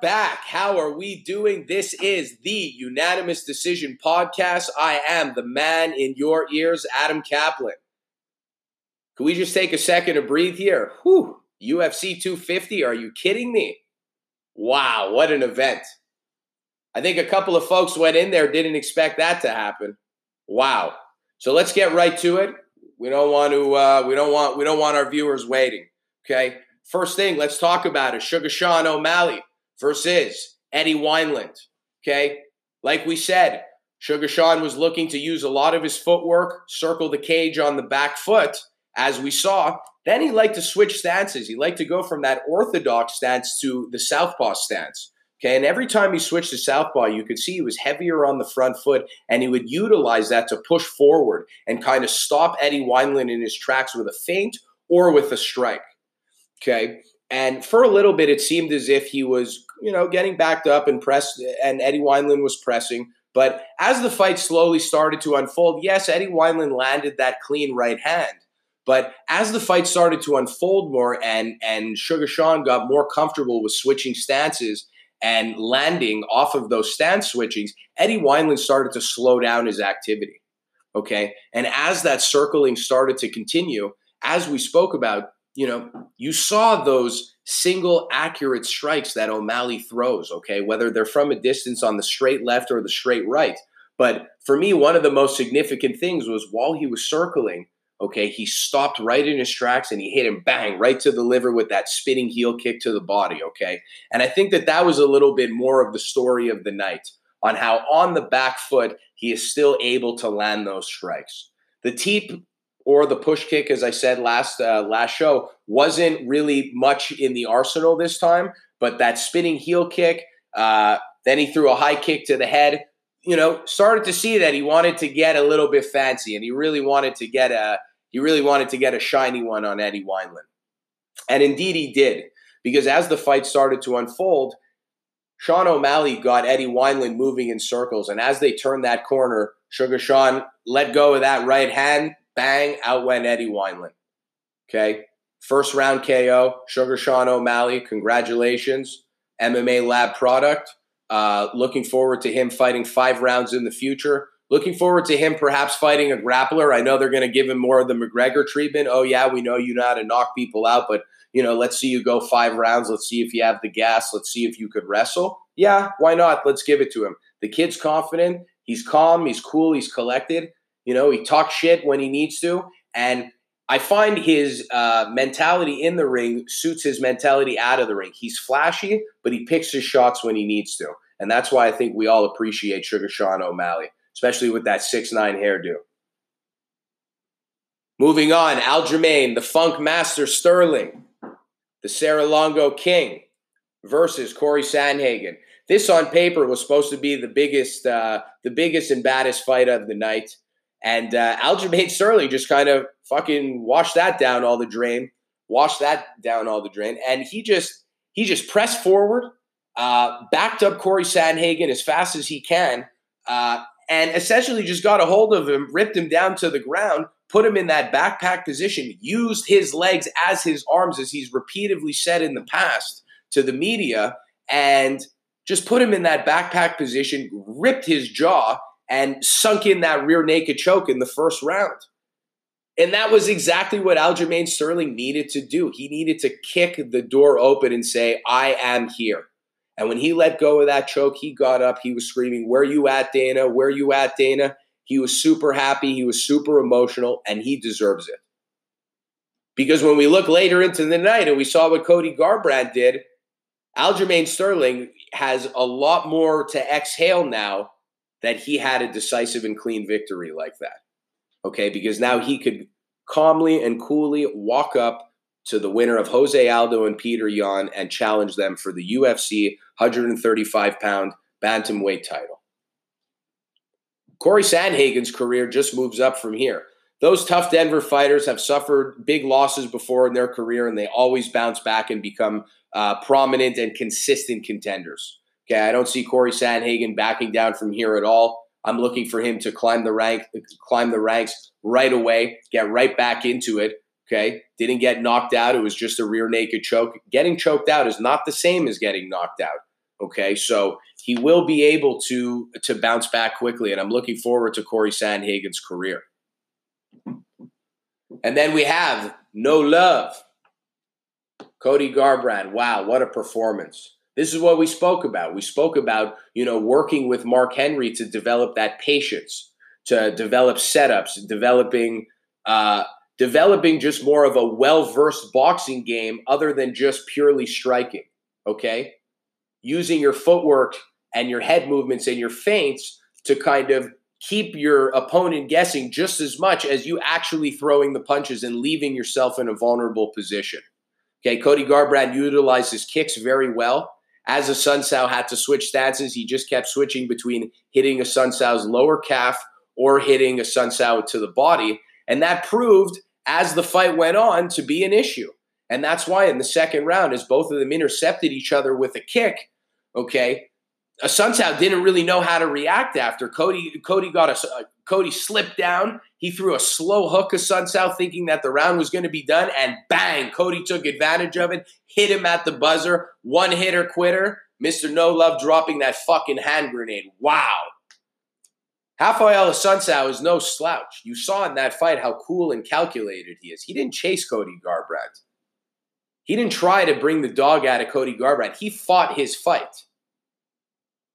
Back. How are we doing? This is the Unanimous Decision Podcast. I am the man in your ears, Adam Caplan. Can we just take a second to breathe here? Whew. UFC 250, are you kidding me? Wow, what an event. I think a couple of folks went in there, didn't expect that to happen. Wow. So let's get right to it. We don't want to uh, we don't want we don't want our viewers waiting. Okay. First thing, let's talk about it. Sugar Sean O'Malley versus Eddie Wineland. Okay. Like we said, Sugar Sean was looking to use a lot of his footwork, circle the cage on the back foot, as we saw. Then he liked to switch stances. He liked to go from that orthodox stance to the southpaw stance. Okay, and every time he switched to southpaw, you could see he was heavier on the front foot, and he would utilize that to push forward and kind of stop Eddie Wineland in his tracks with a feint or with a strike. Okay. And for a little bit, it seemed as if he was, you know, getting backed up and pressed, and Eddie Wineland was pressing. But as the fight slowly started to unfold, yes, Eddie Wineland landed that clean right hand. But as the fight started to unfold more and, and Sugar Sean got more comfortable with switching stances and landing off of those stance switchings, Eddie Wineland started to slow down his activity. Okay. And as that circling started to continue, as we spoke about, you know, you saw those single accurate strikes that O'Malley throws, okay, whether they're from a distance on the straight left or the straight right. But for me, one of the most significant things was while he was circling, okay, he stopped right in his tracks and he hit him bang right to the liver with that spinning heel kick to the body, okay? And I think that that was a little bit more of the story of the night on how on the back foot he is still able to land those strikes. The teep or the push kick, as I said last uh, last show, wasn't really much in the arsenal this time. But that spinning heel kick, uh, then he threw a high kick to the head. You know, started to see that he wanted to get a little bit fancy, and he really wanted to get a he really wanted to get a shiny one on Eddie Wineland, and indeed he did. Because as the fight started to unfold, Sean O'Malley got Eddie Wineland moving in circles, and as they turned that corner, Sugar Sean let go of that right hand, Bang, out went Eddie Wineland. Okay. First round KO, Sugar Sean O'Malley. Congratulations. MMA Lab product. Uh, looking forward to him fighting five rounds in the future. Looking forward to him perhaps fighting a grappler. I know they're going to give him more of the McGregor treatment. Oh, yeah, we know you know how to knock people out, but, you know, let's see you go five rounds. Let's see if you have the gas. Let's see if you could wrestle. Yeah, why not? Let's give it to him. The kid's confident. He's calm. He's cool. He's collected. You know, he talks shit when he needs to. And I find his uh, mentality in the ring suits his mentality out of the ring. He's flashy, but he picks his shots when he needs to. And that's why I think we all appreciate Sugar Sean O'Malley, especially with that six nine hairdo. Moving on, Aljamain, the Funk Master Sterling, the Serra-Longo King versus Corey Sandhagen. This on paper was supposed to be the biggest, uh, the biggest and baddest fight of the night. And uh, Aljamain Sterling just kind of fucking washed that down all the drain, washed that down all the drain, and he just he just pressed forward, uh, backed up Corey Sandhagen as fast as he can, uh, and essentially just got a hold of him, ripped him down to the ground, put him in that backpack position, used his legs as his arms, as he's repeatedly said in the past to the media, and just put him in that backpack position, ripped his jaw, and sunk in that rear naked choke in the first round. And that was exactly what Aljamain Sterling needed to do. He needed to kick the door open and say, I am here. And when he let go of that choke, he got up. He was screaming, Where you at, Dana? Where you at, Dana? He was super happy. He was super emotional, and he deserves it. Because when we look later into the night and we saw what Cody Garbrandt did, Aljamain Sterling has a lot more to exhale now that he had a decisive and clean victory like that. Okay, because now he could calmly and coolly walk up to the winner of Jose Aldo and Petr Yan and challenge them for the UFC 135 pound bantamweight title. Corey Sandhagen's career just moves up from here. Those tough Denver fighters have suffered big losses before in their career, and they always bounce back and become uh, prominent and consistent contenders. Okay, I don't see Corey Sandhagen backing down from here at all. I'm looking for him to climb the rank, climb the ranks right away, get right back into it. Okay. Didn't get knocked out. It was just a rear naked choke. Getting choked out is not the same as getting knocked out. Okay. So he will be able to to bounce back quickly. And I'm looking forward to Corey Sandhagen's career. And then we have No Love. Cody Garbrandt. Wow, what a performance. This is what we spoke about. We spoke about, you know, working with Mark Henry to develop that patience, to develop setups, developing uh, developing just more of a well-versed boxing game other than just purely striking. Okay? Using your footwork and your head movements and your feints to kind of keep your opponent guessing just as much as you actually throwing the punches and leaving yourself in a vulnerable position. Okay, Cody Garbrandt utilizes kicks very well. As Assunção had to switch stances, he just kept switching between hitting Assunção's lower calf or hitting Assunção to the body. And that proved, as the fight went on, to be an issue. And that's why in the second round, as both of them intercepted each other with a kick, okay, Assunção didn't really know how to react after Cody. Cody got a Cody slipped down. He threw a slow hook Assunção, thinking that the round was going to be done, and bang! Cody took advantage of it, hit him at the buzzer, one hitter quitter. Mister No Love dropping that fucking hand grenade. Wow. Raphael Assunção is no slouch. You saw in that fight how cool and calculated he is. He didn't chase Cody Garbrandt. He didn't try to bring the dog out of Cody Garbrandt. He fought his fight.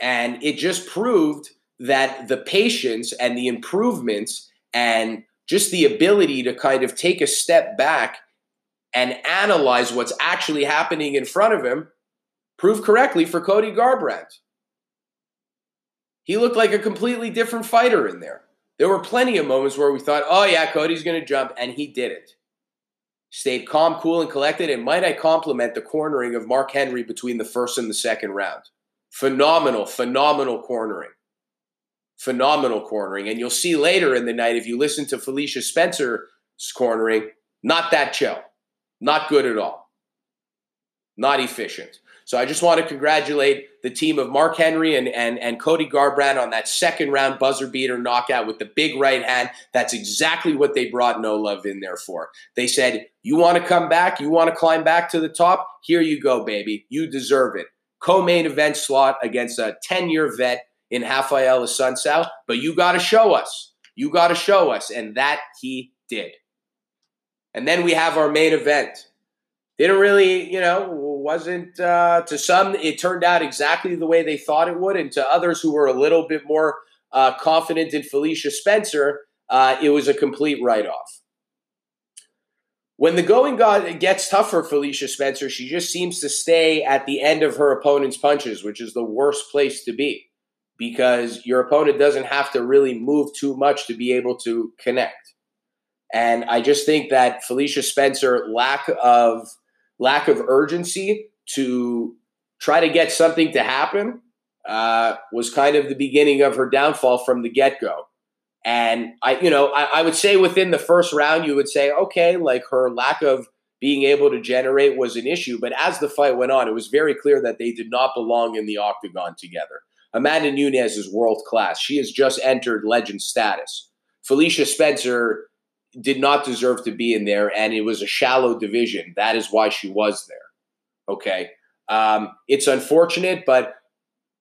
And it just proved that the patience and the improvements and just the ability to kind of take a step back and analyze what's actually happening in front of him proved correctly for Cody Garbrandt. He looked like a completely different fighter in there. There were plenty of moments where we thought, oh, yeah, Cody's going to jump, and he didn't. Stayed calm, cool, and collected. And might I compliment the cornering of Mark Henry between the first and the second round? Phenomenal, phenomenal cornering. Phenomenal cornering. And you'll see later in the night, if you listen to Felicia Spencer's cornering, not that chill. Not good at all. Not efficient. So I just want to congratulate the team of Mark Henry and, and, and Cody Garbrandt on that second round buzzer beater knockout with the big right hand. That's exactly what they brought No Love in there for. They said, You want to come back? You want to climb back to the top? Here you go, baby. You deserve it co-main event slot against a 10-year vet in Raphael Assunção, but you got to show us. You got to show us, and that he did. And then we have our main event. Didn't really, you know, wasn't uh, to some it turned out exactly the way they thought it would, and to others who were a little bit more uh, confident in Felicia Spencer, uh, it was a complete write-off. When the going got, gets tough for Felicia Spencer, she just seems to stay at the end of her opponent's punches, which is the worst place to be because your opponent doesn't have to really move too much to be able to connect. And I just think that Felicia Spencer lack of lack of urgency to try to get something to happen uh, was kind of the beginning of her downfall from the get go. And I, you know, I, I, would say within the first round, you would say, okay, like her lack of being able to generate was an issue. But as the fight went on, it was very clear that they did not belong in the octagon together. Amanda Nunes is world class. She has just entered legend status. Felicia Spencer did not deserve to be in there, and it was a shallow division. That is why she was there. Okay. Um, it's unfortunate, but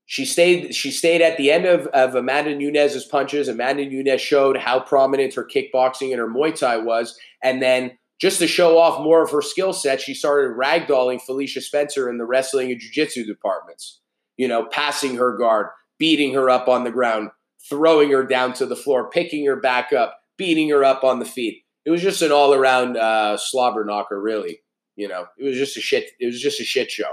she stayed. She stayed at the end of, of Amanda Nunes's punches. Amanda Nunes showed how prominent her kickboxing and her Muay Thai was, and then just to show off more of her skill set, she started ragdolling Felicia Spencer in the wrestling and jiu-jitsu departments. You know, passing her guard, beating her up on the ground, throwing her down to the floor, picking her back up, beating her up on the feet. It was just an all-around uh, slobber knocker, really. You know, it was just a shit. It was just a shit show.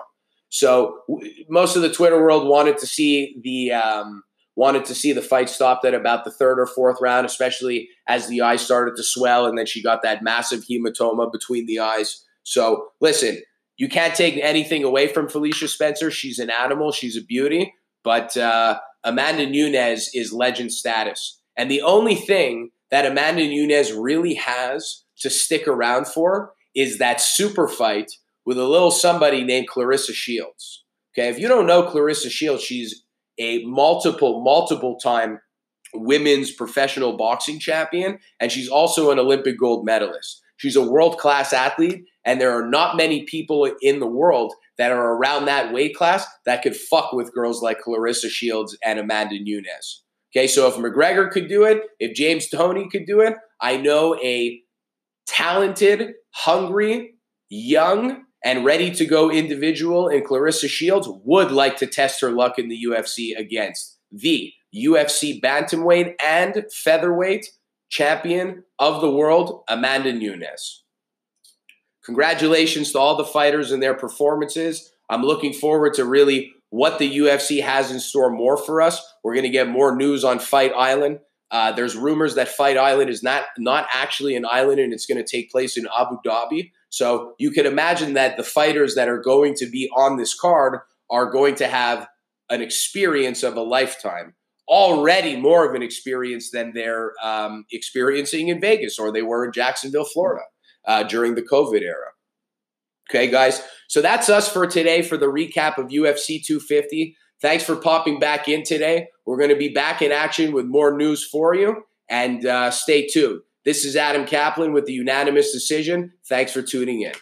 So most of the Twitter world wanted to see the um, wanted to see the fight stopped at about the third or fourth round, especially as the eyes started to swell, and then she got that massive hematoma between the eyes. So listen, you can't take anything away from Felicia Spencer. She's an animal. She's a beauty. But uh, Amanda Nunes is legend status, and the only thing that Amanda Nunes really has to stick around for is that super fight with a little somebody named Claressa Shields. Okay, if you don't know Claressa Shields, she's a multiple, multiple time women's professional boxing champion, and she's also an Olympic gold medalist. She's a world class athlete, and there are not many people in the world that are around that weight class that could fuck with girls like Claressa Shields and Amanda Nunes. Okay, so if McGregor could do it, if James Toney could do it, I know a talented, hungry, young, and ready to go individual in Claressa Shields would like to test her luck in the UFC against the UFC bantamweight and featherweight champion of the world, Amanda Nunes. Congratulations to all the fighters and their performances. I'm looking forward to really what the UFC has in store more for us. We're going to get more news on Fight Island. Uh, there's rumors that Fight Island is not not actually an island and it's going to take place in Abu Dhabi. So you can imagine that the fighters that are going to be on this card are going to have an experience of a lifetime. Already more of an experience than they're um, experiencing in Vegas or they were in Jacksonville, Florida uh, during the COVID era. Okay, guys. So that's us for today for the recap of UFC 250. Thanks for popping back in today. We're going to be back in action with more news for you, and uh, stay tuned. This is Adam Caplan with the unanimous decision. Thanks for tuning in.